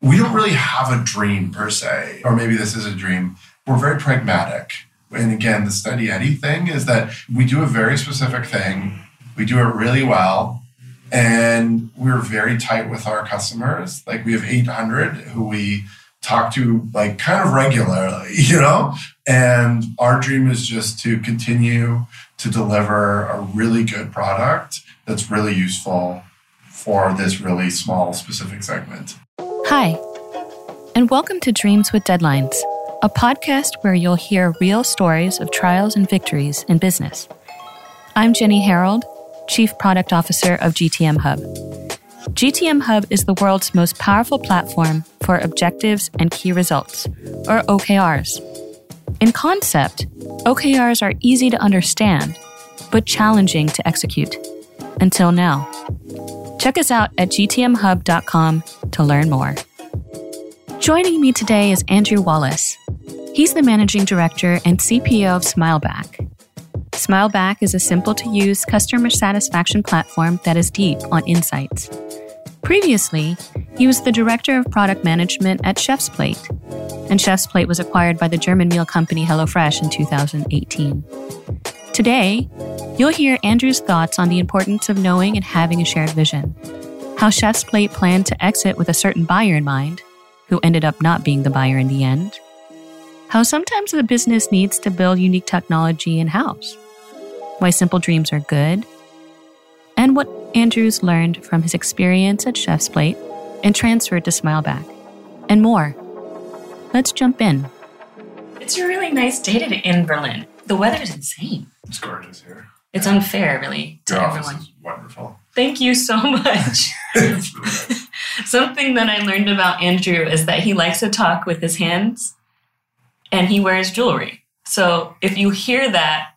we don't really have a dream per se, or maybe this is a dream. We're very pragmatic. And again, the steady Eddie thing is that we do a very specific thing, we do it really well, and we're very tight with our customers. Like we have 800 who we talk to like kind of regularly, you know? And our dream is just to continue to deliver a really good product that's really useful for this really small specific segment. Hi, and welcome to Dreams with Deadlines, a podcast where you'll hear real stories of trials and victories in business. I'm Jenny Herald, Chief Product Officer of GTM Hub. GTM Hub is the world's most powerful platform for objectives and key results, or OKRs. In concept, OKRs are easy to understand, but challenging to execute. Until now. Check us out at gtmhub.com to learn more. Joining me today is Andrew Wallace. He's the managing director and CPO of Smileback. Smileback is a simple to use customer satisfaction platform that is deep on insights. Previously, he was the director of product management at Chef's Plate, and Chef's Plate was acquired by the German meal company HelloFresh in 2018. Today, you'll hear Andrew's thoughts on the importance of knowing and having a shared vision, how Chef's Plate planned to exit with a certain buyer in mind, who ended up not being the buyer in the end, how sometimes a business needs to build unique technology in house, why simple dreams are good, and what Andrews learned from his experience at Chef's Plate and transferred to Smileback, and more. Let's jump in. It's a really nice day in Berlin. The weather is insane. It's gorgeous here. It's unfair, really, to Your office everyone. is wonderful. Thank you so much. Really. Something that I learned about Andrew is that he likes to talk with his hands and he wears jewelry. So if you hear that,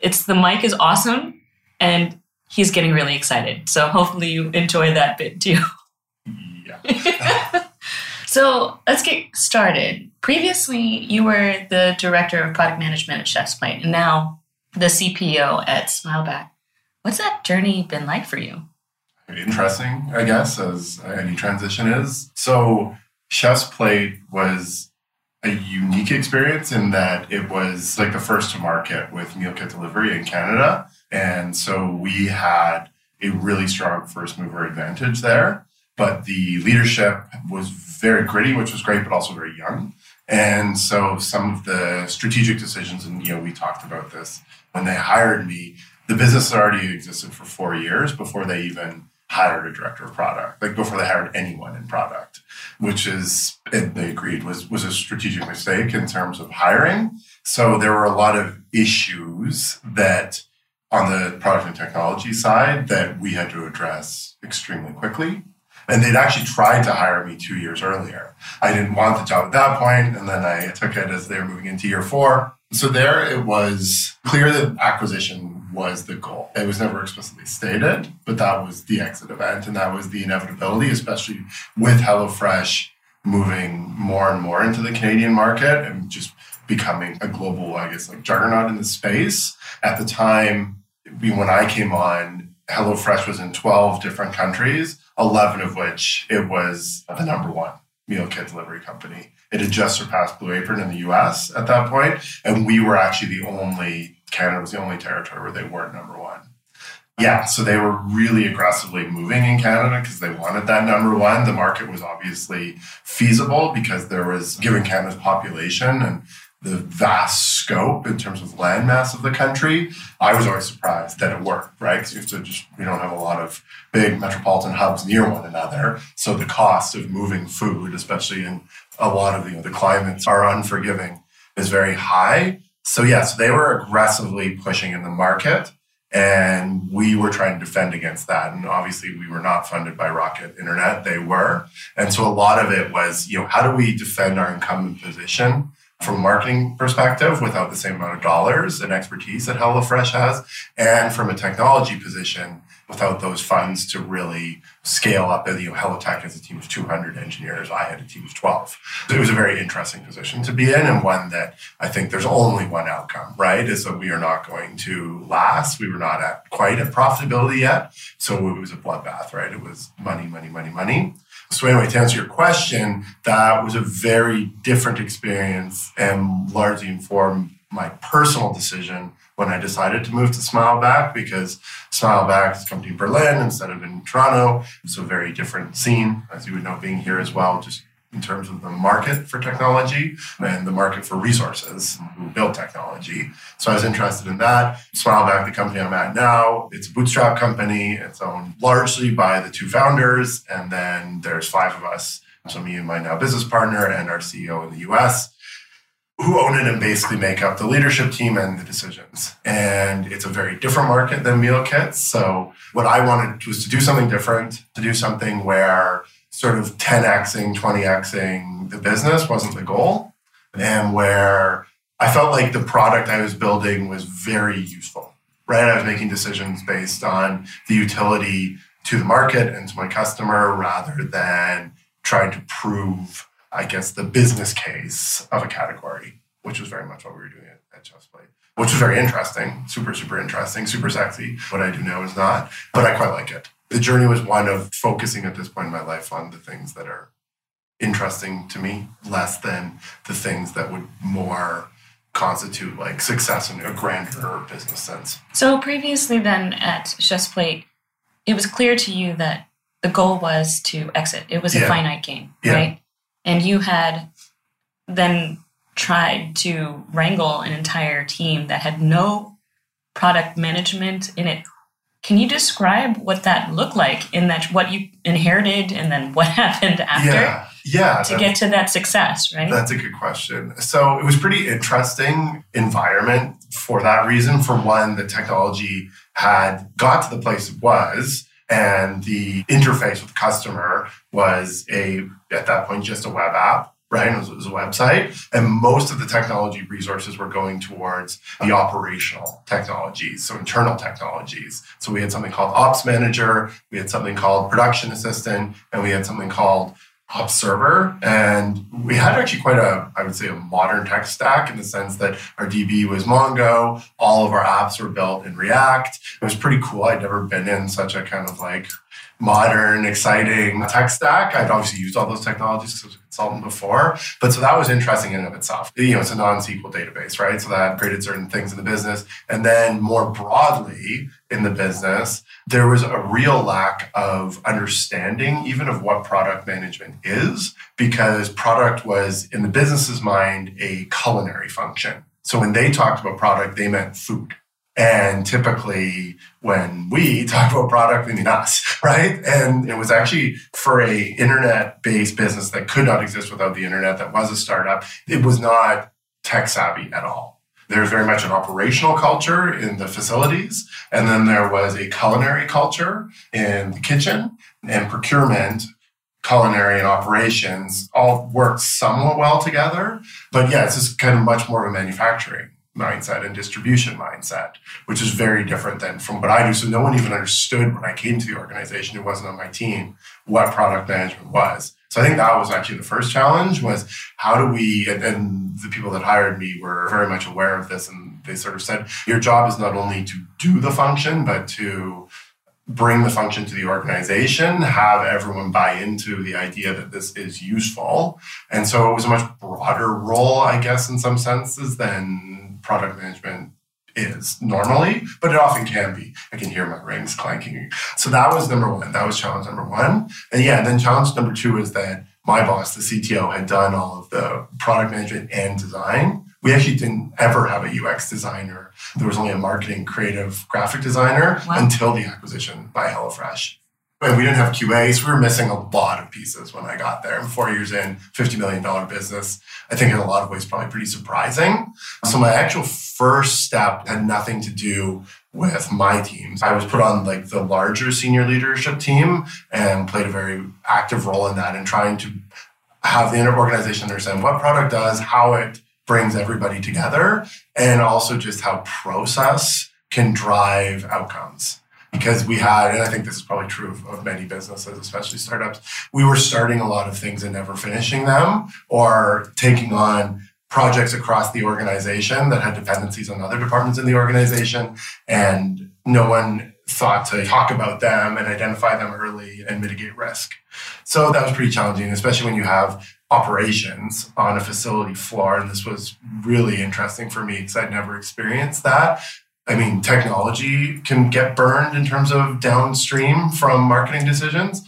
it's the mic is awesome and he's getting really excited. So hopefully you enjoy that bit too. yeah. So let's get started. Previously, you were the director of product management at Chef's Plate, and now the CPO at Smileback. What's that journey been like for you? Interesting, I guess, as any transition is. So, Chef's Plate was a unique experience in that it was like the first to market with meal kit delivery in Canada. And so we had a really strong first mover advantage there. But the leadership was very gritty, which was great, but also very young. And so some of the strategic decisions, and you know, we talked about this when they hired me, the business already existed for four years before they even hired a director of product, like before they hired anyone in product, which is they agreed was was a strategic mistake in terms of hiring. So there were a lot of issues that on the product and technology side that we had to address extremely quickly. And they'd actually tried to hire me two years earlier. I didn't want the job at that point, and then I took it as they were moving into year four. So there it was clear that acquisition was the goal. It was never explicitly stated, but that was the exit event, and that was the inevitability, especially with HelloFresh moving more and more into the Canadian market and just becoming a global, I guess, like juggernaut in the space. At the time, when I came on, HelloFresh was in 12 different countries, 11 of which it was the number one meal kit delivery company. It had just surpassed Blue Apron in the US at that point, and we were actually the only, Canada was the only territory where they weren't number one. Yeah, so they were really aggressively moving in Canada because they wanted that number one. The market was obviously feasible because there was, given Canada's population and the vast scope in terms of landmass of the country, I was always surprised that it worked, right? Because you have to just, we don't have a lot of big metropolitan hubs near one another. So the cost of moving food, especially in a lot of the, you know, the climates are unforgiving, is very high. So, yes, they were aggressively pushing in the market. And we were trying to defend against that. And obviously, we were not funded by Rocket Internet. They were. And so a lot of it was, you know, how do we defend our incumbent position from a marketing perspective without the same amount of dollars and expertise that HelloFresh has, and from a technology position without those funds to really scale up. You know, HelloTech has a team of 200 engineers. I had a team of 12. So it was a very interesting position to be in, and one that I think there's only one outcome, right? Is that we are not going to last. We were not at quite at profitability yet. So it was a bloodbath, right? It was money, money, money, money. So, anyway, to answer your question, that was a very different experience and largely informed my personal decision when I decided to move to Smileback because Smileback is company in Berlin instead of in Toronto. It's a very different scene, as you would know, being here as well, just in terms of the market for technology mm-hmm. and the market for resources who build technology. So I was interested in that. Smileback, the company I'm at now, it's a bootstrap company. It's owned largely by the two founders. And then there's five of us. So me and my now business partner and our CEO in the US who own it and basically make up the leadership team and the decisions. And it's a very different market than meal kits. So what I wanted was to do something different, to do something where sort of 10xing, 20xing the business wasn't the goal, and where I felt like the product I was building was very useful, right? I was making decisions based on the utility to the market and to my customer rather than trying to prove, I guess, the business case of a category, which was very much what we were doing at, at Chef's Plate, which was very interesting, super, super interesting, super sexy. What I do now is not, but I quite like it the journey was one of focusing at this point in my life on the things that are interesting to me, less than the things that would more constitute like success in a grander business sense. So previously then at Chef's Plate, it was clear to you that the goal was to exit. It was a finite game, yeah. right? And you had then tried to wrangle an entire team that had no product management in it can you describe what that looked like in that what you inherited and then what happened after? Yeah. Yeah. To get to that success, right? That's a good question. So it was pretty interesting environment for that reason. For one, the technology had got to the place it was and the interface with the customer was a at that point just a web app right? It was, it was, a website. And most of the technology resources were going towards the operational technologies, so internal technologies. So we had something called Ops Manager, we had something called Production Assistant, and we had something called Ops Server. And we had actually quite a, I would say, a modern tech stack in the sense that our DB was Mongo, all of our apps were built in React. It was pretty cool. I'd never been in such a kind of like modern, exciting tech stack. I'd obviously used all those technologies because I was a consultant before. But so that was interesting in and of itself. You know, it's a non-SQL database, right? So that created certain things in the business. And then more broadly in the business, there was a real lack of understanding even of what product management is, because product was in the business's mind a culinary function. So when they talked about product, they meant food. And typically, when we talk about product, we mean us, right? And it was actually for a internet-based business that could not exist without the internet, that was a startup. It was not tech savvy at all. There's very much an operational culture in the facilities, and then there was a culinary culture in the kitchen and procurement culinary and operations all worked somewhat well together. But yeah, it's just kind of much more of a manufacturing mindset and distribution mindset, which is very different than from what I do. So no one even understood when I came to the organization, it wasn't on my team, what product management was. So I think that was actually the first challenge was how do we, and, and the people that hired me were very much aware of this. And they sort of said, your job is not only to do the function, but to bring the function to the organization, have everyone buy into the idea that this is useful. And so it was a much broader role, I guess, in some senses than product management is normally, but it often can be. I can hear my rings clanking. So that was number one. That was challenge number one. And yeah, then challenge number two is that my boss, the CTO, had done all of the product management and design. We actually didn't ever have a UX designer. There was only a marketing creative graphic designer wow. until the acquisition by HelloFresh. And we didn't have QA, so we were missing a lot of pieces when I got there. And four years in, $50 million business, I think in a lot of ways probably pretty surprising. So my actual first step had nothing to do with my teams. I was put on like the larger senior leadership team and played a very active role in that and trying to have the organization understand what product does, how it brings everybody together, and also just how process can drive outcomes because we had, and I think this is probably true of, of, many businesses, especially startups, we were starting a lot of things and never finishing them or taking on projects across the organization that had dependencies on other departments in the organization. And no one thought to talk about them and identify them early and mitigate risk. So that was pretty challenging, especially when you have operations on a facility floor. And this was really interesting for me because I'd never experienced that. I mean, technology can get burned in terms of downstream from marketing decisions.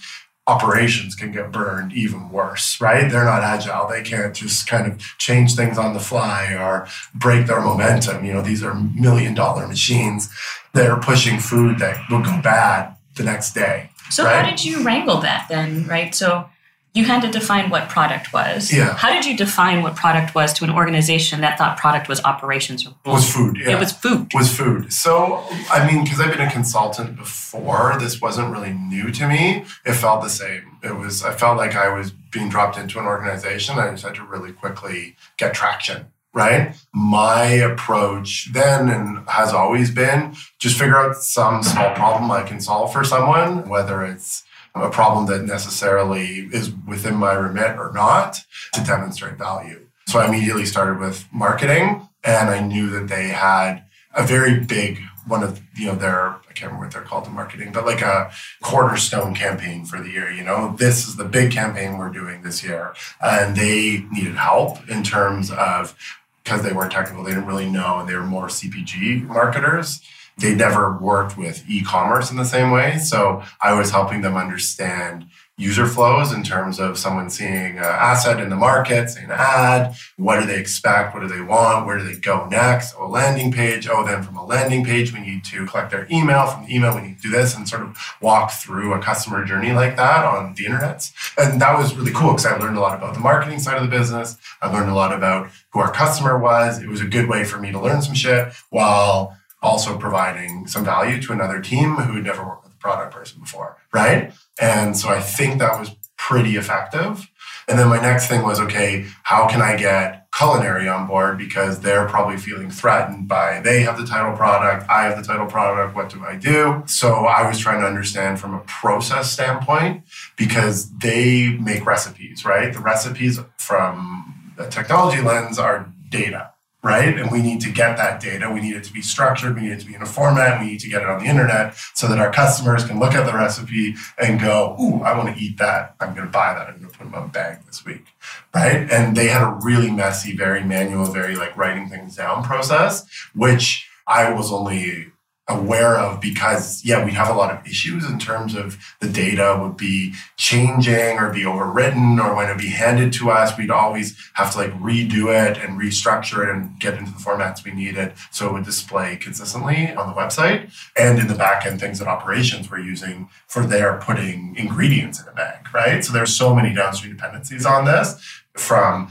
Operations can get burned even worse, right? They're not agile. They can't just kind of change things on the fly or break their momentum. You know, these are million dollar machines that are pushing food that will go bad the next day. So right? how did you wrangle that then, right? So you had to define what product was. Yeah. How did you define what product was to an organization that thought product was operations or was food? Yeah. It was food. Was food. So I mean, because I've been a consultant before, this wasn't really new to me. It felt the same. It was. I felt like I was being dropped into an organization. I just had to really quickly get traction. Right. My approach then and has always been just figure out some small problem I can solve for someone, whether it's a problem that necessarily is within my remit or not to demonstrate value. So I immediately started with marketing and I knew that they had a very big one of you know their I can't remember what they're called in marketing, but like a cornerstone campaign for the year. You know, this is the big campaign we're doing this year, and they needed help in terms of because they weren't technical, they didn't really know, and they were more CPG marketers they never worked with e-commerce in the same way. So I was helping them understand user flows in terms of someone seeing an asset in the market, seeing an ad, what do they expect, what do they want, where do they go next? Oh, a landing page. Oh, then from a landing page, we need to collect their email. From the email, we need to do this and sort of walk through a customer journey like that on the internet. And that was really cool because I learned a lot about the marketing side of the business. I learned a lot about who our customer was. It was a good way for me to learn some shit while also providing some value to another team who had never worked with a product person before, right? And so I think that was pretty effective. And then my next thing was okay, how can I get culinary on board because they're probably feeling threatened by they have the title product, I have the title product, what do I do? So I was trying to understand from a process standpoint because they make recipes, right? The recipes from a technology lens are data right? And we need to get that data. We need it to be structured. We need it to be in a format. We need to get it on the internet so that our customers can look at the recipe and go, "Ooh, I want to eat that. I'm going to buy that. I'm going to put on a bag this week." Right? And they had a really messy, very manual, very like writing things down process, which I was only aware of because yeah we'd have a lot of issues in terms of the data would be changing or be overwritten or when it'd be handed to us we'd always have to like redo it and restructure it and get into the formats we needed so it would display consistently on the website and in the back end things that operations were using for their putting ingredients in a bag right? So there's so many downstream dependencies on this from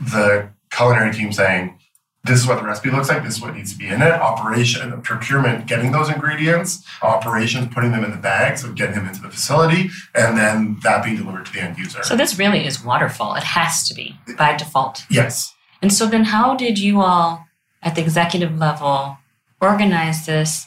the culinary team saying this is what the recipe looks like. This is what needs to be in it. Operation, procurement, getting those ingredients. Operations, putting them in the bags, so getting them into the facility, and then that being delivered to the end user. So this really is waterfall. It has to be by default. Yes. And so then, how did you all at the executive level organize this?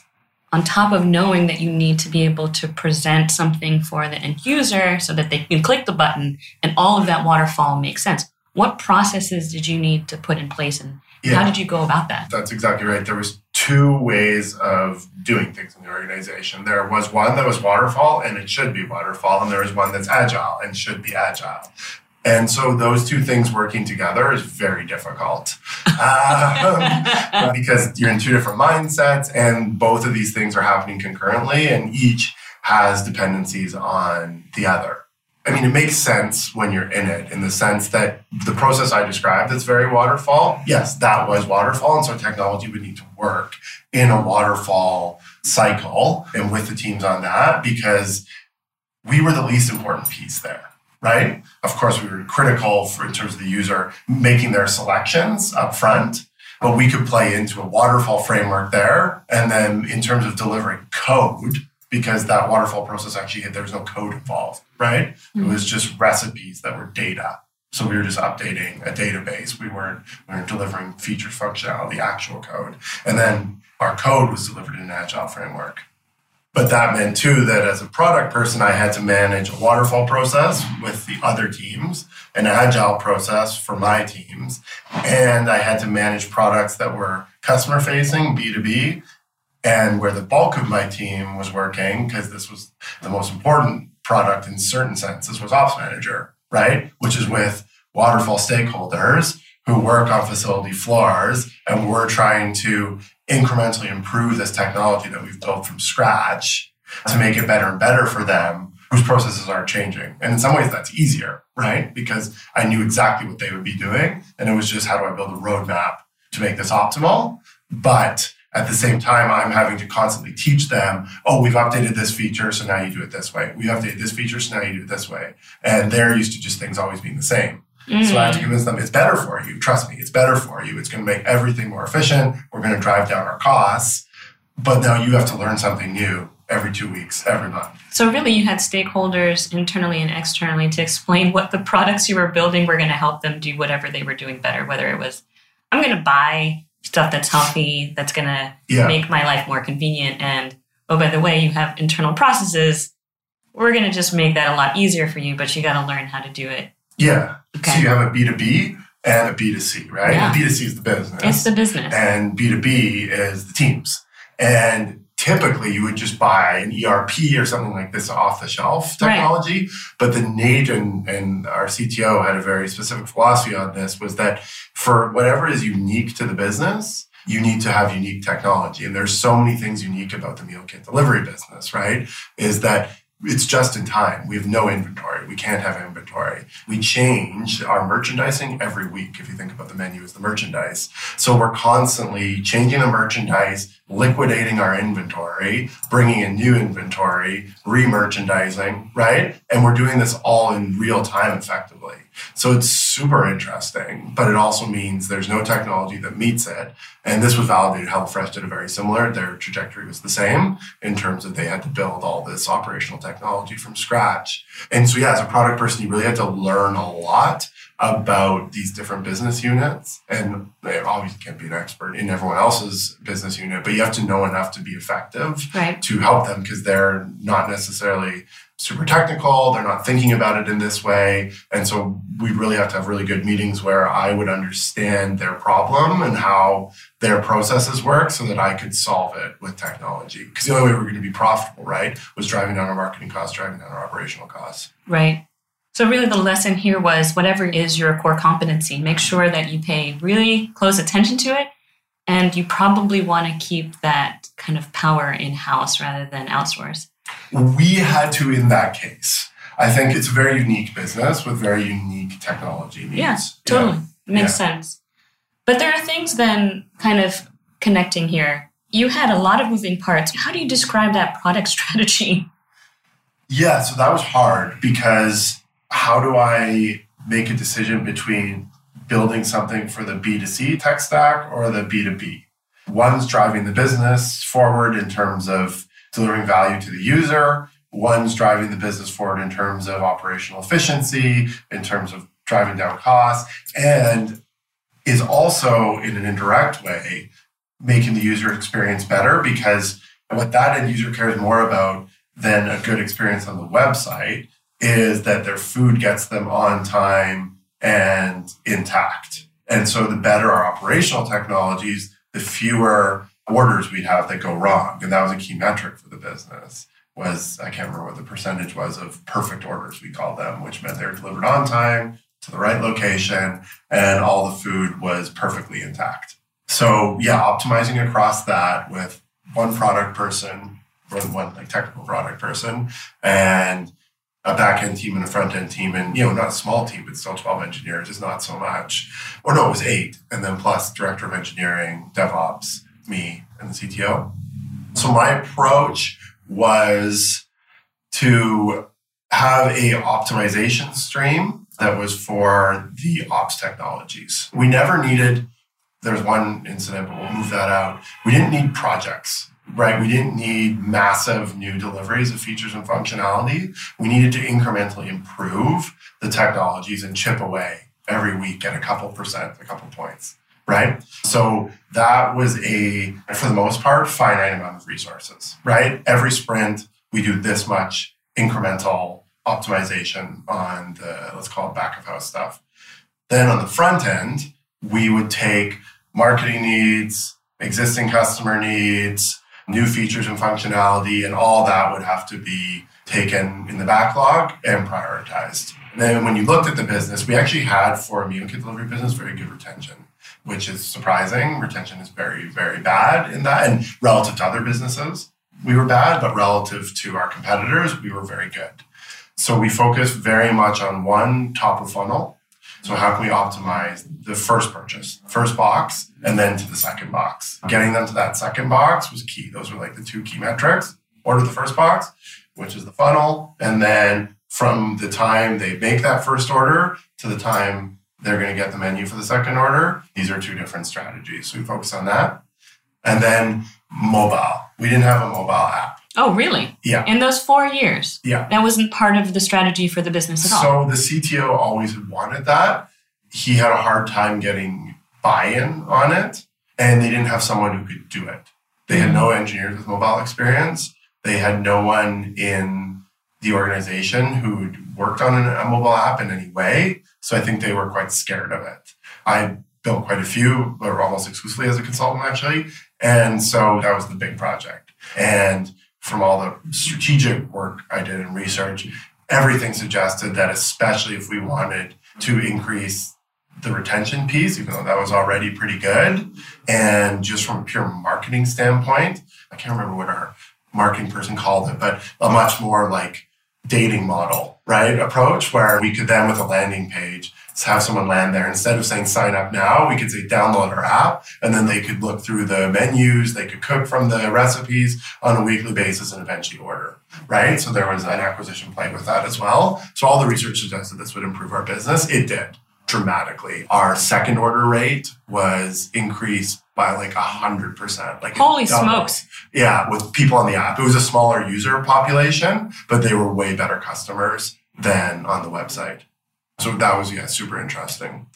On top of knowing that you need to be able to present something for the end user so that they can click the button and all of that waterfall makes sense. What processes did you need to put in place and yeah. How did you go about that? That's exactly right. There was two ways of doing things in the organization. There was one that was waterfall and it should be waterfall, and there was one that's agile and should be agile. And so those two things working together is very difficult um, because you're in two different mindsets, and both of these things are happening concurrently, and each has dependencies on the other. I mean, it makes sense when you're in it in the sense that the process I described that's very waterfall, yes, that was waterfall. And so technology would need to work in a waterfall cycle and with the teams on that because we were the least important piece there, right? Of course, we were critical for in terms of the user making their selections up front, but we could play into a waterfall framework there. And then in terms of delivering code, because that waterfall process actually there was no code involved, right? Mm-hmm. It was just recipes that were data. So we were just updating a database. We weren't we weren't delivering feature functionality, actual code. And then our code was delivered in an agile framework. But that meant too that as a product person, I had to manage a waterfall process with the other teams, an agile process for my teams, and I had to manage products that were customer facing, B2B, And where the bulk of my team was working, because this was the most important product in certain senses, was Ops Manager, right? Which is with waterfall stakeholders who work on facility floors. And we're trying to incrementally improve this technology that we've built from scratch to make it better and better for them whose processes aren't changing. And in some ways, that's easier, right? Because I knew exactly what they would be doing. And it was just how do I build a roadmap to make this optimal? But at the same time, I'm having to constantly teach them, oh, we've updated this feature, so now you do it this way. We updated this feature, so now you do it this way. And they're used to just things always being the same. Mm. So I have to convince them it's better for you. Trust me, it's better for you. It's going to make everything more efficient. We're going to drive down our costs. But now you have to learn something new every two weeks, every month. So, really, you had stakeholders internally and externally to explain what the products you were building were going to help them do whatever they were doing better, whether it was, I'm going to buy stuff that's healthy, that's going to yeah. make my life more convenient. And oh, by the way, you have internal processes. We're going to just make that a lot easier for you, but you got to learn how to do it. Yeah. Okay. So you have a B2B and a B2C, right? Yeah. And B2C is the business. It's the business. And B2B is the teams. And typically you would just buy an ERP or something like this off the shelf technology. Right. But the Nate and, and our CTO had a very specific philosophy on this was that for whatever is unique to the business, you need to have unique technology. And there's so many things unique about the meal kit delivery business, right? Is that it's just in time. We have no inventory. We can't have inventory. We change our merchandising every week. If you think about the menu as the merchandise. So we're constantly changing the merchandise, liquidating our inventory, bringing in new inventory, re-merchandising, right? And we're doing this all in real time effectively. So it's super interesting, but it also means there's no technology that meets it. And this was validated. HelloFresh did a very similar. Their trajectory was the same in terms of they had to build all this operational technology from scratch. And so, yeah, as a product person, you really had to learn a lot about these different business units. And they obviously can't be an expert in everyone else's business unit, but you have to know enough to be effective right. to help them because they're not necessarily super technical. They're not thinking about it in this way. And so we really have to have really good meetings where I would understand their problem and how their processes work so that I could solve it with technology. Because the only way we're going to be profitable, right, was driving down our marketing costs, driving down our operational costs. Right. So, really, the lesson here was whatever is your core competency, make sure that you pay really close attention to it. And you probably want to keep that kind of power in house rather than outsource. We had to in that case. I think it's a very unique business with very unique technology needs. Yeah, totally. Yeah. Makes yeah. sense. But there are things then kind of connecting here. You had a lot of moving parts. How do you describe that product strategy? Yeah, so that was hard because how do I make a decision between building something for the B2C tech stack or the B2B? One's driving the business forward in terms of delivering value to the user. One's driving the business forward in terms of operational efficiency, in terms of driving down costs, and is also in an indirect way making the user experience better because what that end user cares more about than a good experience on the website is that their food gets them on time and intact. And so the better our operational technologies, the fewer orders we'd have that go wrong. And that was a key metric for the business was I can't remember what the percentage was of perfect orders we called them, which meant they were delivered on time to the right location and all the food was perfectly intact. So yeah, optimizing across that with one product person, one, one like technical product person, and a back end team and a front end team, and you know, not a small team, but still 12 engineers is not so much. Or no, it was eight, and then plus director of engineering, DevOps, me and the CTO. So my approach was to have a optimization stream that was for the ops technologies. We never needed, there's one incident, but we'll move that out. We didn't need projects, right? We didn't need massive new deliveries of features and functionality. We needed to incrementally improve the technologies and chip away every week at a couple percent, a couple points right? So that was a, for the most part, finite amount of resources, right? Every sprint, we do this much incremental optimization on the, let's call it back of house stuff. Then on the front end, we would take marketing needs, existing customer needs, new features and functionality, and all that would have to be taken in the backlog and prioritized. And then when you looked at the business, we actually had for a meal kit delivery business very good retention, which is surprising. Retention is very, very bad in that, and relative to other businesses, we were bad, but relative to our competitors, we were very good. So we focused very much on one top of funnel. So how can we optimize the first purchase, first box, and then to the second box? Getting them to that second box was key. Those were like the two key metrics. Order the first box, which is the funnel, and then from the time they make that first order to the time they're going to get the menu for the second order, these are two different strategies. So we focus on that. And then mobile. We didn't have a mobile app. Oh, really? Yeah. In those four years? Yeah. That wasn't part of the strategy for the business at all. So the CTO always wanted that. He had a hard time getting buy-in on it, and they didn't have someone who could do it. They had no mm-hmm. engineers with mobile experience. They had no one in the organization who'd worked on a mobile app in any way. So I think they were quite scared of it. I built quite a few, but almost exclusively as a consultant, actually. And so that was the big project. And from all the strategic work I did in research, everything suggested that, especially if we wanted to increase the retention piece, even though that was already pretty good, and just from a pure marketing standpoint, I can't remember what our marketing person called it, but a much more like dating model, right? Approach where we could then, with a landing page, have someone land there. Instead of saying sign up now, we could say download our app and then they could look through the menus, they could cook from the recipes on a weekly basis and eventually order, right? So there was an acquisition play with that as well. So all the research suggested this would improve our business. It did dramatically. Our second order rate was increased by like a hundred percent. Like Holy smokes. Yeah, with people on the app. It was a smaller user population, but they were way better customers than on the website. So that was yeah, super interesting.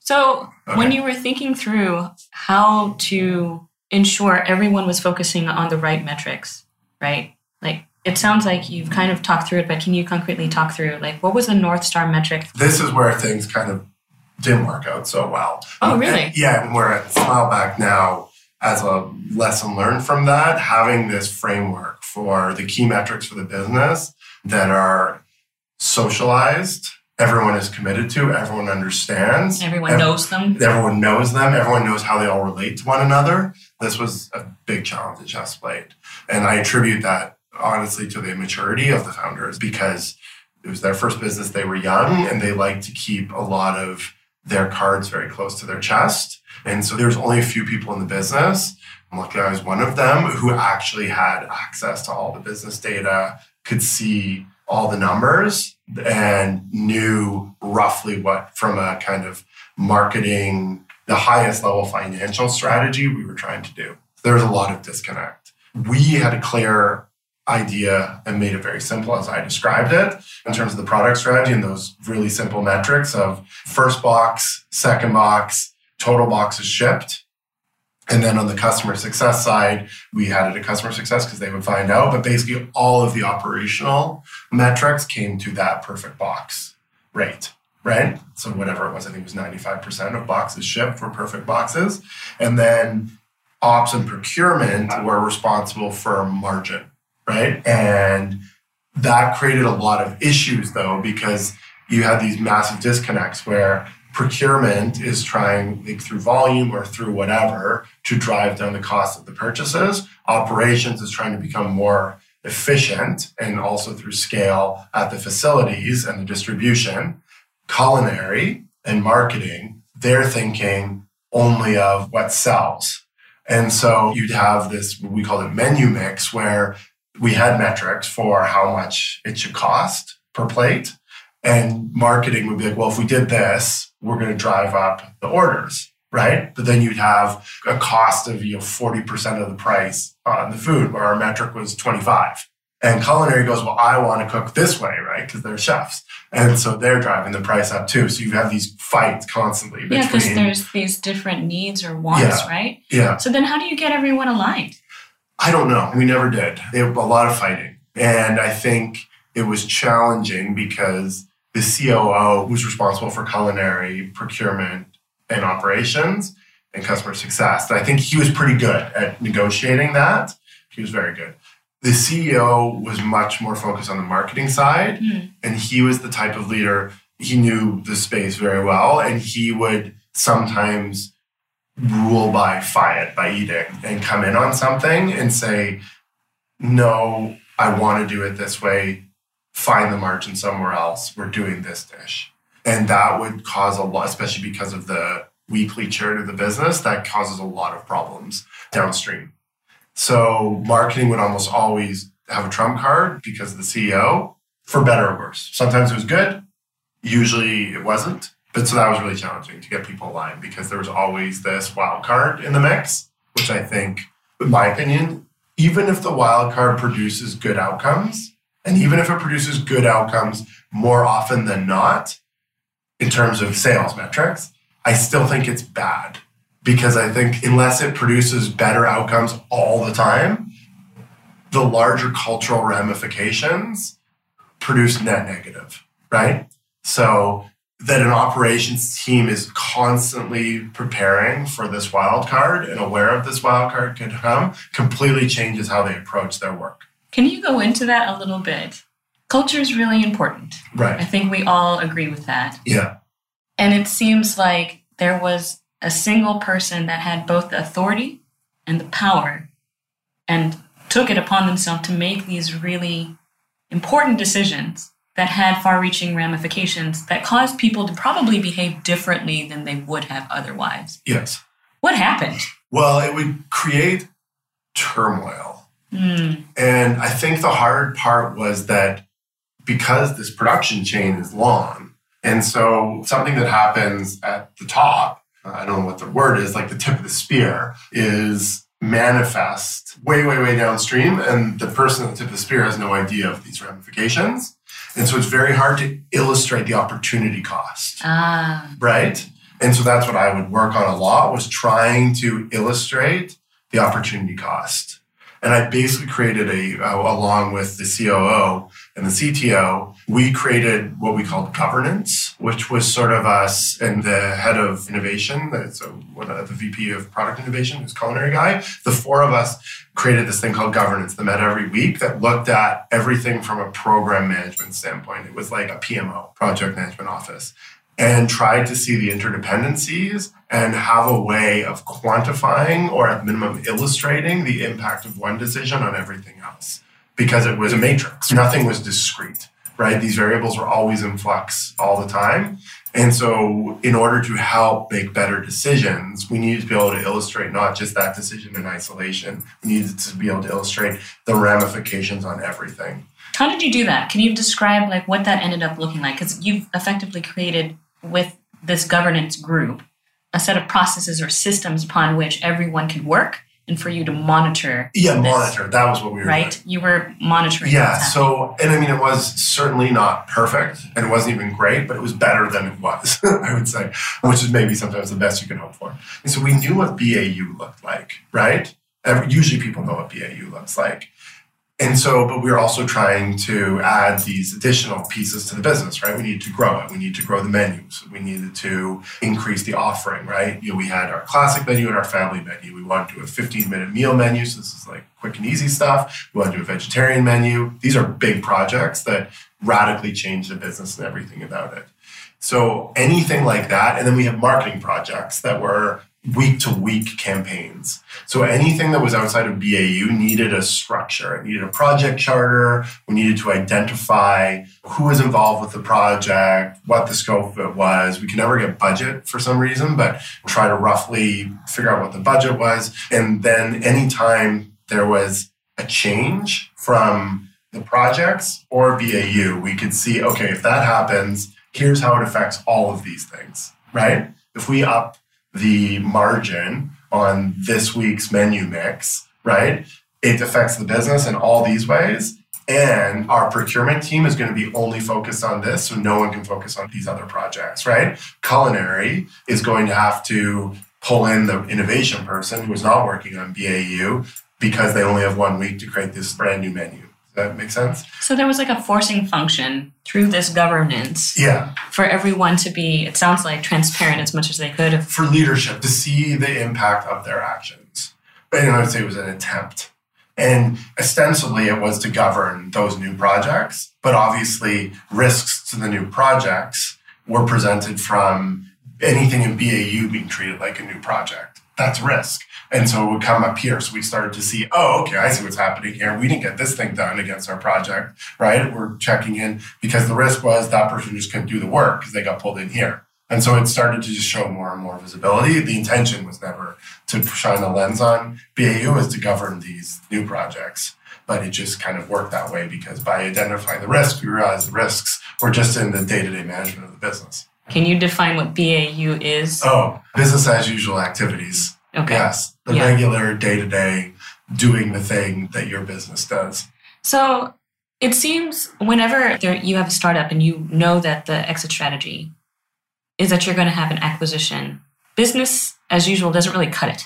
So when you were thinking through how to ensure everyone was focusing on the right metrics, right? Like it sounds like you've kind of talked through it, but can you concretely talk through like what was the North Star metric? This is where things kind of didn't work out so well. Oh, um, really? And, yeah, and we're at Smileback now as a lesson learned from that, having this framework for the key metrics for the business that are socialized, everyone is committed to, everyone understands. Everyone Ev- knows them. Everyone knows them. Everyone knows how they all relate to one another. This was a big challenge that Chef's Plate. And I attribute that honestly to the immaturity of the founders because it was their first business. They were young and they like to keep a lot of their cards very close to their chest. And so there's only a few people in the business. I'm lucky I was one of them who actually had access to all the business data, could see all the numbers and knew roughly what from a kind of marketing, the highest level financial strategy we were trying to do. There was a lot of disconnect. We had a clear idea and made it very simple as I described it in terms of the product strategy and those really simple metrics of first box, second box, total boxes shipped. And then on the customer success side, we had it a customer success because they would find out. But basically, all of the operational metrics came to that perfect box rate, right? So whatever it was, I think it was 95% of boxes shipped were perfect boxes. And then ops and procurement were responsible for margin, right? And that created a lot of issues though, because you had these massive disconnects where procurement is trying like, through volume or through whatever to drive down the cost of the purchases. Operations is trying to become more efficient and also through scale at the facilities and the distribution. Culinary and marketing, they're thinking only of what sells. And so you'd have this, we call it menu mix, where we had metrics for how much it should cost per plate. And marketing would be like, well, if we did this, we're going to drive up the orders, right? But then you'd have a cost of you know 40% of the price on the food, where our metric was 25. And culinary goes, well, I want to cook this way, right? Because they're chefs. And so they're driving the price up too. So you have these fights constantly Between, Yeah, because there's these different needs or wants, Yeah. right? yeah. So then how do you get everyone aligned? I don't know. We never did. A lot of fighting. And I think it was challenging because the COO was responsible for culinary, procurement, and operations and customer success. And I think he was pretty good at negotiating that. He was very good. The CEO was much more focused on the marketing side, Mm. and he was the type of leader. He knew the space very well, and he would sometimes rule by fiat, by edict, and come in on something and say, "No, I want to do it this way. Find the margin somewhere else. We're doing this dish," and that would cause a lot, especially because of the weekly churn of the business. That causes a lot of problems downstream. So marketing would almost always have a trump card because the CEO, for better or worse. Sometimes it was good, usually it wasn't. But so that was really challenging to get people aligned because there was always this wild card in the mix, which I think, in my opinion, even if the wild card produces good outcomes, and even if it produces good outcomes more often than not in terms of sales metrics, I still think it's bad because I think unless it produces better outcomes all the time, the larger cultural ramifications produce net negative, right? So that an operations team is constantly preparing for this wild card and aware of this wild card could come completely changes how they approach their work. Can you go into that a little bit? Culture is really important. Right. I think we all agree with that. Yeah. And it seems like there was a single person that had both the authority and the power and took it upon themselves to make these really important decisions that had far reaching ramifications that caused people to probably behave differently than they would have otherwise. Yes. What happened? Well, it would create turmoil. Hmm. And I think the hard part was that because this production chain is long, and so something that happens at the top, I don't know what the word is, like the tip of the spear, is manifest way, way, way downstream. And the person at the tip of the spear has no idea of these ramifications. And so it's very hard to illustrate the opportunity cost Ah, right? And so that's what I would work on a lot was trying to illustrate the opportunity cost. And I basically created a, uh, along with the COO and the CTO, we created what we called governance, which was sort of us and the head of innovation, so uh, the VP of product innovation, who's culinary guy. The four of us created this thing called governance that met every week that looked at everything from a program management standpoint. It was like a PMO, project management office and tried to see the interdependencies and have a way of quantifying or at minimum illustrating the impact of one decision on everything else because it was a matrix. Nothing was discrete, right? These variables were always in flux all the time. And so, in order to help make better decisions, we needed to be able to illustrate not just that decision in isolation, we needed to be able to illustrate the ramifications on everything. how did you do that? Can you describe like what that ended up looking like? Because you've effectively created with this governance group a set of processes or systems upon which everyone can work and for you to monitor. Yeah, this, monitor. That was what we were doing. Right? You were monitoring. Yeah, so and I mean it was certainly not perfect and it wasn't even great, but it was better than it was, I would say, which is maybe sometimes the best you can hope for. And so we knew what BAU looked like, right? Every, usually people know what BAU looks like. And so, but we're also trying to add these additional pieces to the business, right? We needed to grow it. We need to grow the menus. We needed to increase the offering, right? You know, we had our classic menu and our family menu. We wanted to do a 15 minute meal menu. So this is like quick and easy stuff. We want to do a vegetarian menu. These are big projects that radically change the business and everything about it. So anything like that. And then we have marketing projects that were week to week campaigns. So anything that was outside of BAU needed a structure. It needed a project charter. We needed to identify who was involved with the project, what the scope of it was. We could never get budget for some reason, but try to roughly figure out what the budget was. And then anytime there was a change from the projects or BAU, we could see, okay, if that happens, here's how it affects all of these things, right? If we up the margin on this week's menu mix, right? It affects the business in all these ways. And our procurement team is going to be only focused on this, so no one can focus on these other projects, right? Culinary is going to have to pull in the innovation person who is not working on BAU because they only have one week to create this brand new menu. Does that make sense? So there was like a forcing function through this governance Yeah. for everyone to be, it sounds like, transparent as much as they could. for leadership to see the impact of their actions. And I would say it was an attempt. And ostensibly, it was to govern those new projects. But obviously, risks to the new projects were presented from anything in BAU being treated like a new project. That's risk. And so it would come up here. So we started to see, oh, okay, I see what's happening here. We didn't get this thing done against our project, right? We're checking in because the risk was that person just couldn't do the work because they got pulled in here. And so it started to just show more and more visibility. The intention was never to shine a lens on BAU, was to govern these new projects. But it just kind of worked that way because by identifying the risk, we realized the risks were just in the day to day management of the business. Can you define what BAU is? Oh, business as usual activities. Okay. Yes, the Yeah. regular day to day doing the thing that your business does. So it seems whenever there, you have a startup and you know that the exit strategy is that you're going to have an acquisition, business as usual doesn't really cut it.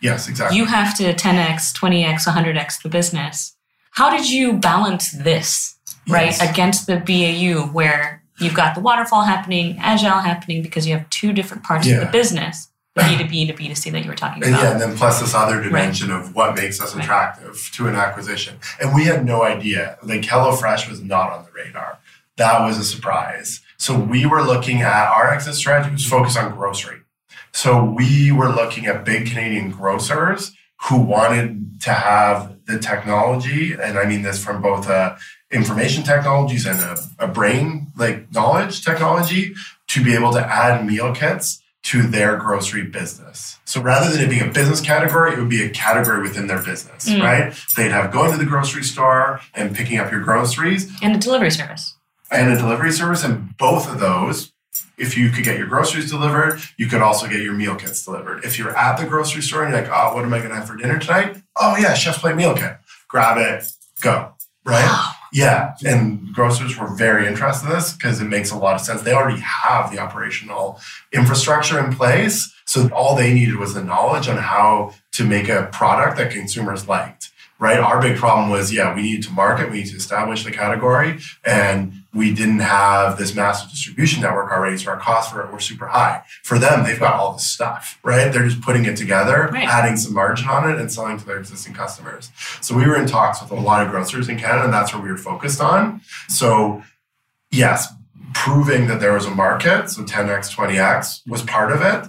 Yes, exactly. You have to 10x, 20x, 100x the business. How did you balance this, right, against the BAU where you've got the waterfall happening, agile happening because you have two different parts of the business, the B2B to B2C that you were talking And about? yeah, and then plus this other dimension of what makes us Right. attractive to an acquisition. And we had no idea. Like HelloFresh was not on the radar. That was a surprise. So we were looking at our exit strategy was focused on grocery. So we were looking at big Canadian grocers who wanted to have the technology, and I mean this from both a information technologies and a, a brain like knowledge technology to be able to add meal kits to their grocery business. So rather than it being a business category, it would be a category within their business, Mm. right? They'd have going to the grocery store and picking up your groceries and a delivery service. and a delivery service. And both of those, if you could get your groceries delivered, you could also get your meal kits delivered. If you're at the grocery store and you're like, oh, what am I going to have for dinner tonight? Oh, yeah, Chef's Plate meal kit. Grab it, go, right? Wow. Yeah, and grocers were very interested in this because it makes a lot of sense. They already have the operational infrastructure in place. So all they needed was the knowledge on how to make a product that consumers liked, right? Our big problem was, yeah, we needed to market, we need to establish the category, and we didn't have this massive distribution network already. So our costs it were super high. For them, they've got all this stuff, right? They're just putting it together, Right. adding some margin on it, and selling to their existing customers. So we were in talks with a lot of grocers in Canada, and that's where we were focused on. So, yes, proving that there was a market, so 10x, 20x was part of it,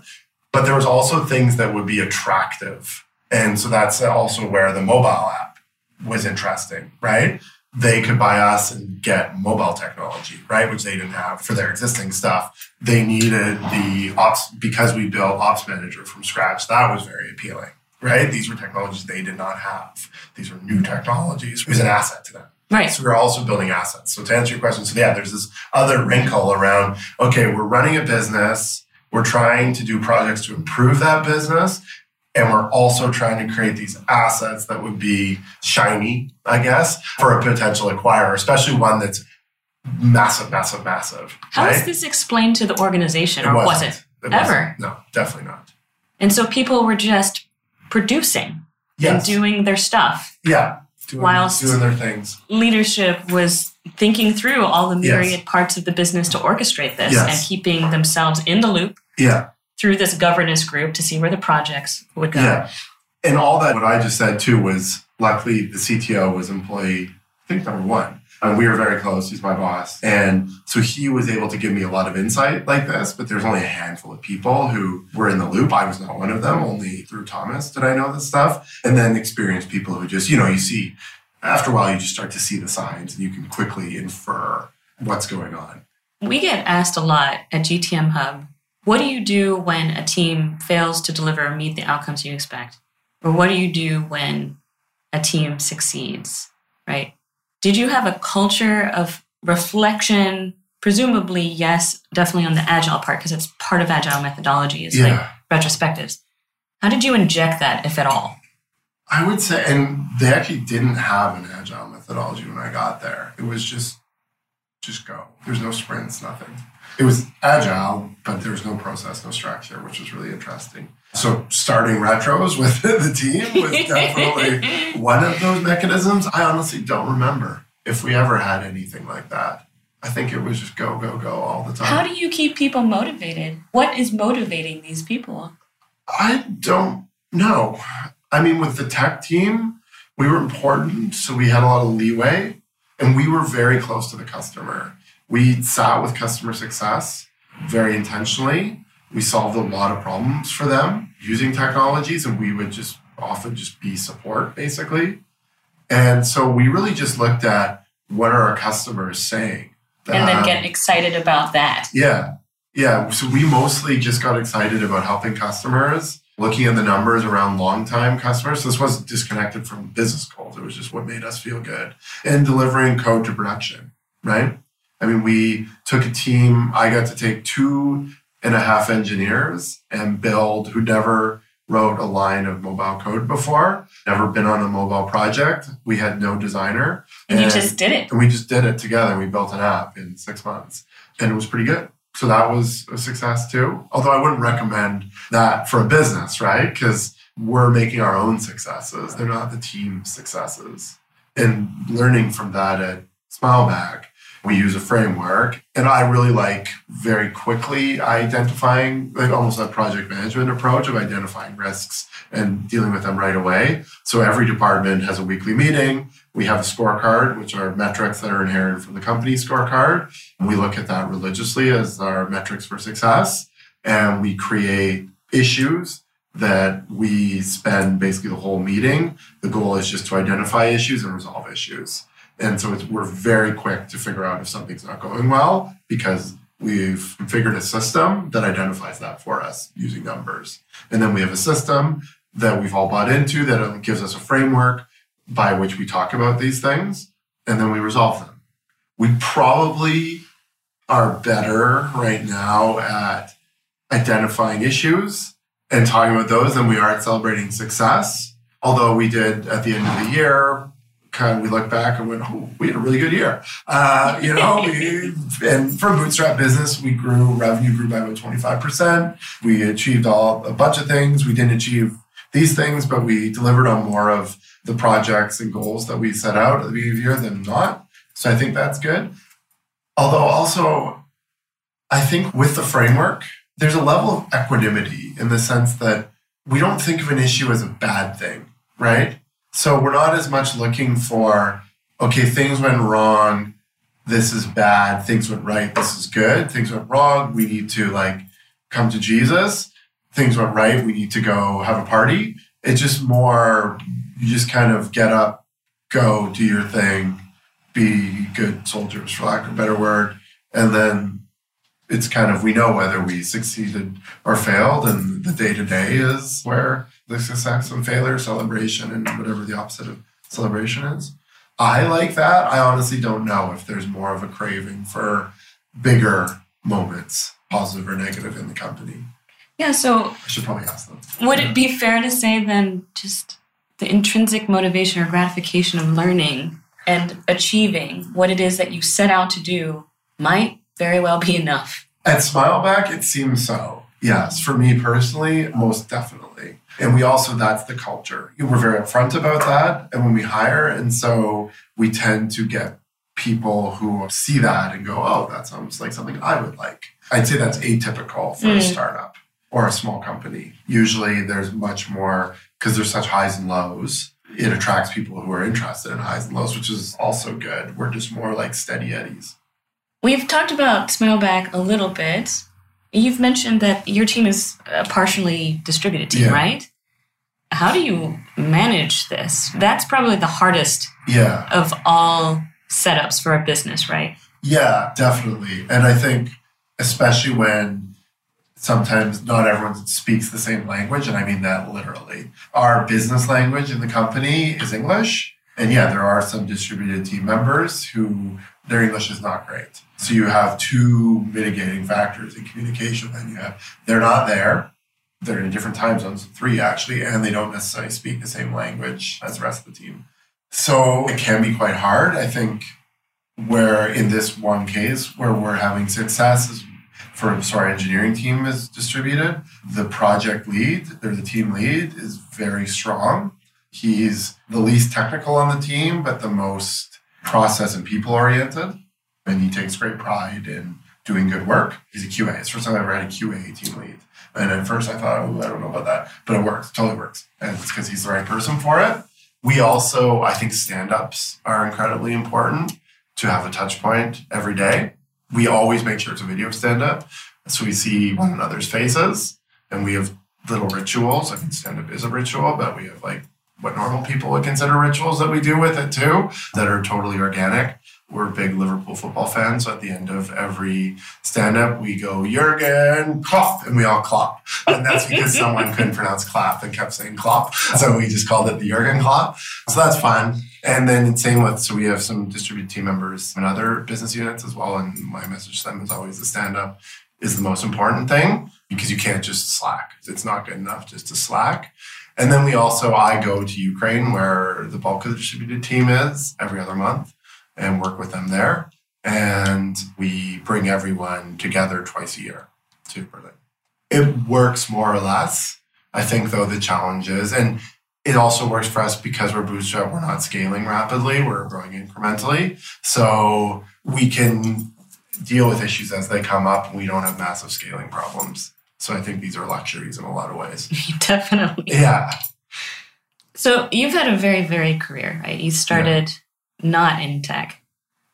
but there was also things that would be attractive. And so that's also where the mobile app was interesting, right? They could buy us and get mobile technology, right? Which they didn't have for their existing stuff. They needed the ops because we built Ops Manager from scratch. That was very appealing, right? These were technologies they did not have. These were new technologies. It was an asset to them. Right. So we're also building assets. So to answer your question, so yeah, there's this other wrinkle around, okay, we're running a business, we're trying to do projects to improve that business, and we're also trying to create these assets that would be shiny, I guess, for a potential acquirer, especially one that's massive, massive, massive. How right? is this explained to the organization, or was wasn't. it? wasn't. Ever? No, definitely not. And so people were just producing Yes. and doing their stuff. yeah. Doing, Whilst- doing their things. Leadership was thinking through all the Yes. myriad parts of the business to orchestrate this Yes. and keeping themselves in the loop Yeah. Through this governance group to see where the projects would go. Yeah. And all that, what I just said too, was luckily the CTO was employee, I think number one. And we were very close. He's my boss. And so he was able to give me a lot of insight like this, but there's only a handful of people who were in the loop. I was not one of them. Only through Thomas did I know this stuff. And then experienced people who just, you know, you see, after a while, you just start to see the signs and you can quickly infer what's going on. We get asked a lot at GTM Hub what do you do when a team fails to deliver or meet the outcomes you expect? Or what do you do when a team succeeds, right? Did you have a culture of reflection? Presumably, yes, definitely on the agile part, because it's part of agile methodology, is like Yeah. retrospectives. How did you inject that, if at all? I would say, and they actually didn't have an agile methodology when I got there. It was just, just go. There's no sprints, nothing. It was agile, but there was no process, no structure, which was really interesting. So starting retros with the team was definitely one of those mechanisms. I honestly don't remember if we ever had anything like that. I think it was just go, go, go all the time. How do you keep people motivated? What is motivating these people? I don't know. I mean, with the tech team, we were important, so we had a lot of leeway, and we were very close to the customer. We sat with customer success very intentionally. We solved a lot of problems for them using technologies, and we would just often just be support basically. And so we really just looked at what are our customers saying. And then get excited about that. yeah. Yeah. So we mostly just got excited about helping customers, looking at the numbers around long-time customers. This wasn't disconnected from business goals. It was just what made us feel good. And delivering code to production, right? I mean, we took a team, I got to take two and a half engineers and build who never wrote a line of mobile code before, never been on a mobile project. We had no designer. And you just did it. And we just did it together. We built an app in six months and it was pretty good. So that was a success too. Although I wouldn't recommend that for a business, right? Because we're making our own successes. They're not the team successes. And learning from that at Smileback, we use a framework. And I really like very quickly identifying, like almost a project management approach of identifying risks and dealing with them right away. So every department has a weekly meeting. We have a scorecard, which are metrics that are inherited from the company scorecard. We look at that religiously as our metrics for success. And we create issues that we spend basically the whole meeting. The goal is just to identify issues and resolve issues. And so we're very quick to figure out if something's not going well because we've configured a system that identifies that for us using numbers. And then we have a system that we've all bought into that gives us a framework by which we talk about these things and then we resolve them. We probably are better right now at identifying issues and talking about those than we are at celebrating success. Although we did at the end of the year, kind of we look back and went, oh, we had a really good year. Uh, you know, we, and for bootstrap business, we grew revenue grew by about 25%. We achieved all a bunch of things. We didn't achieve these things, but we delivered on more of the projects and goals that we set out at the beginning of the year than not. So I think that's good. Although also, I think with the framework, there's a level of equanimity in the sense that we don't think of an issue as a bad thing, right? So we're not as much looking for, okay, things went wrong, this is bad, things went right, this is good, things went wrong, we need to like come to Jesus, things went right, we need to go have a party. It's just more, you just kind of get up, go, do your thing, be good soldiers, for lack of a better word. And then it's kind of, we know whether we succeeded or failed. And the day to day is where the success and failure, celebration, and whatever the opposite of celebration is. I like that. I honestly don't know if there's more of a craving for bigger moments, positive or negative, in the company. Yeah, so I should probably ask them. would it be fair to say then just the intrinsic motivation or gratification of learning and achieving what it is that you set out to do might very well be enough? At Smileback, it seems so. Yes, for me personally, most definitely. And we also, that's the culture. We're very upfront about that. And when we hire, and so we tend to get people who see that and go, oh, that sounds like something I would like. I'd say that's atypical for a Mm. startup or a small company. Usually there's much more, because there's such highs and lows, it attracts people who are interested in highs and lows, which is also good. We're just more like steady eddies. We've talked about Smileback a little bit. You've mentioned that your team is a partially distributed team, Yeah. right? How do you manage this? That's probably the hardest Yeah. of all setups for a business, right? Yeah, definitely. And I think, especially when sometimes not everyone speaks the same language, and I mean that literally. Our business language in the company is English. And yeah, there are some distributed team members who their English is not great. So you have two mitigating factors in communication. Then you have they're not there. They're in different time zones, three actually, and they don't necessarily speak the same language as the rest of the team. So it can be quite hard. I think where in this one case where we're having success is for so our engineering team is distributed. The project lead, or the team lead, is very strong. He's the least technical on the team, but the most process and people oriented. And he takes great pride in doing good work. He's a QA. It's the first time I ever had a QA team lead. And at first I thought, oh, I don't know about that. But it works, totally works. And it's because he's the right person for it. We also, I think stand ups are incredibly important to have a touch point every day. We always make sure it's a video stand up. So we see one another's faces and we have little rituals. I mean, stand up is a ritual, but we have like what normal people would consider rituals that we do with it too that are totally organic. We're big Liverpool football fans. So at the end of every stand up, we go, Jurgen, Klopp, and we all clap. And that's because someone couldn't pronounce clap and kept saying Klopp. So we just called it the Jurgen clap. So that's fun. And then same with, so we have some distributed team members in other business units as well. And my message to them is always the stand up is the most important thing because you can't just slack. It's not good enough just to slack. And then we also, I go to Ukraine where the bulk of the distributed team is every other month and work with them there. And we bring everyone together twice a year to Berlin. It works more or less. I think, though, the challenge is, and it also works for us because we're bootstrap, we're not scaling rapidly, we're growing incrementally. So we can deal with issues as they come up we don't have massive scaling problems. So I think these are luxuries in a lot of ways. Definitely. Yeah. So you've had a very varied career, right? You started not in tech.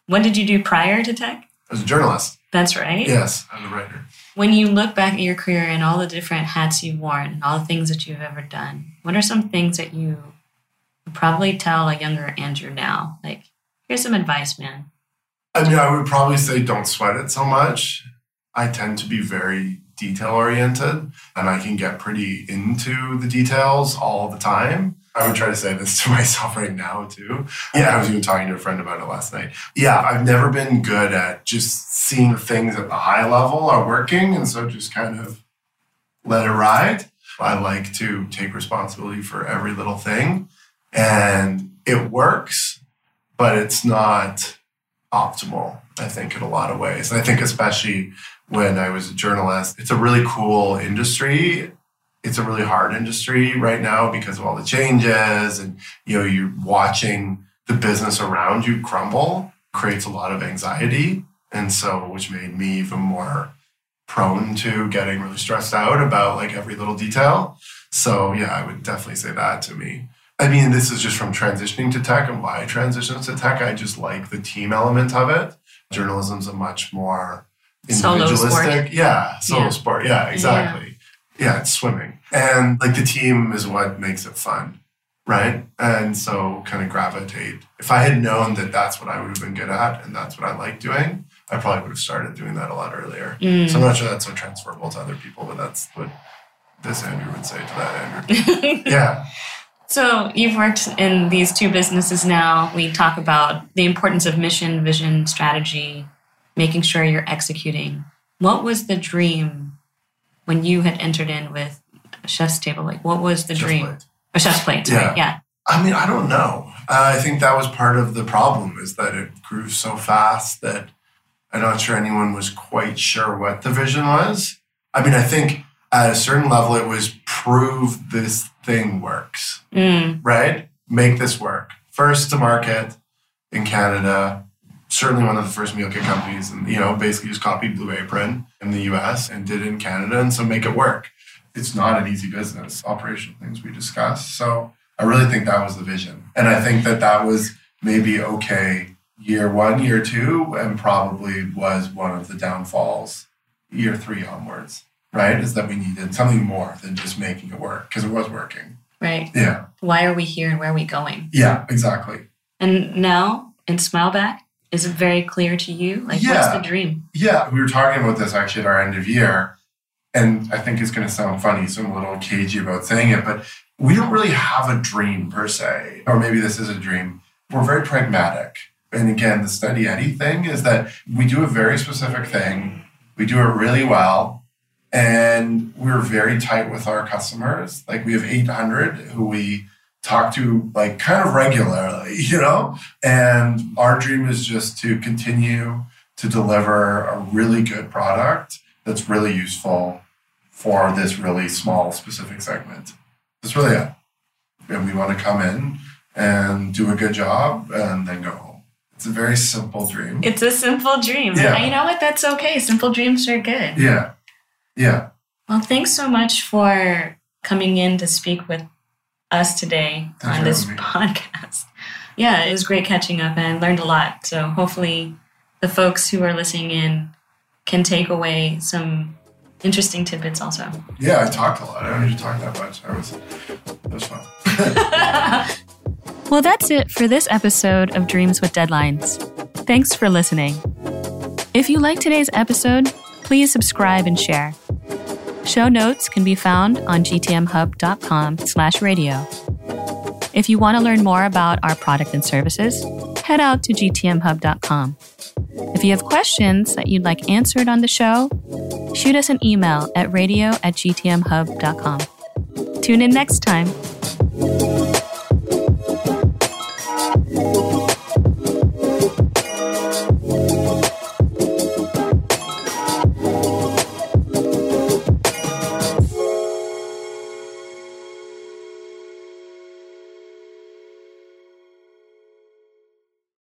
What did you do prior to tech? As a journalist. That's right. Yes, as a writer. When you look back at your career and all the different hats you've worn and all the things that you've ever done, what are some things that you probably tell a younger Andrew now? Like, here's some advice, man. I mean, I would probably say don't sweat it so much. I tend to be very detail oriented and I can get pretty into the details all the time. I would try to say this to myself right now too. Yeah, I was even talking to a friend about it last night. Yeah, I've never been good at just seeing things at the high level are working and so just kind of let it ride. I like to take responsibility for every little thing and it works, but it's not optimal, I think, in a lot of ways. And I think especially when I was a journalist. It's a really cool industry. It's a really hard industry right now because of all the changes and you know you're watching the business around you crumble creates a lot of anxiety and so which made me even more prone to getting really stressed out about like every little detail. So yeah, I would definitely say that to me. I mean, this is just from transitioning to tech and why I transitioned to tech. I just like the team element of it. Journalism's a much more individualistic. Yeah, solo Yeah. sport. Yeah, exactly. Yeah. it's swimming. And like the team is what makes it fun, right? And so kind of gravitate. If I had known that that's what I would have been good at and that's what I like doing, I probably would have started doing that a lot earlier. Mm. So I'm not sure that's so transferable to other people, but that's what this Andrew would say to that Andrew. yeah. So you've worked in these two businesses now. We talk about the importance of mission, vision, strategy, making sure you're executing. What was the dream when you had entered in with Chef's Table? Like, what was the Chef's dream? Plate. Chef's Plate. Yeah. Yeah. I mean, I don't know. Uh, I think that was part of the problem is that it grew so fast that I'm not sure anyone was quite sure what the vision was. I mean, I think at a certain level, it was prove this thing works, Mm, right? Make this work. First to market in Canada, certainly one of the first meal kit companies, and you know, basically just copied Blue Apron in the US and did it in Canada, and so make it work. It's not an easy business, operational things we discussed. So I really think that was the vision. And I think that that was maybe okay year one, year two, and probably was one of the downfalls year three onwards, right? Is that we needed something more than just making it work because it was working. right. Yeah. Why are we here and where are we going? Yeah, exactly. And now in Smileback, is it very clear to you? Like, what's Yeah. the dream? Yeah, we were talking about this actually at our end of year, and I think it's going to sound funny, so I'm a little cagey about saying it, but we don't really have a dream per se, or maybe this is a dream. We're very pragmatic. And again, the study Eddie thing is that we do a very specific thing, we do it really well, and we're very tight with our customers. Like we have 800 who we talk to like kind of regularly, you know? And our dream is just to continue to deliver a really good product that's really useful for this really small specific segment. That's really it. And we want to come in and do a good job and then go. It's a very simple dream. It's a simple dream. Yeah. And you know what? That's okay. Simple dreams are good. Yeah. Yeah. Well, thanks so much for coming in to speak with us today on this me. podcast. Yeah, it was great catching up and learned a lot. So hopefully the folks who are listening in can take away some interesting tidbits also. Yeah, I talked a lot. I don't need to talk that much. I was, that was fun. Well, that's it for this episode of Dreams with Deadlines. Thanks for listening. If you like today's episode, please subscribe and share. Show notes can be found on gtmhub.com slash radio. If you want to learn more about our product and services, head out to gtmhub.com. If you have questions that you'd like answered on the show, shoot us an email at radio at gtmhub.com. Tune in next time.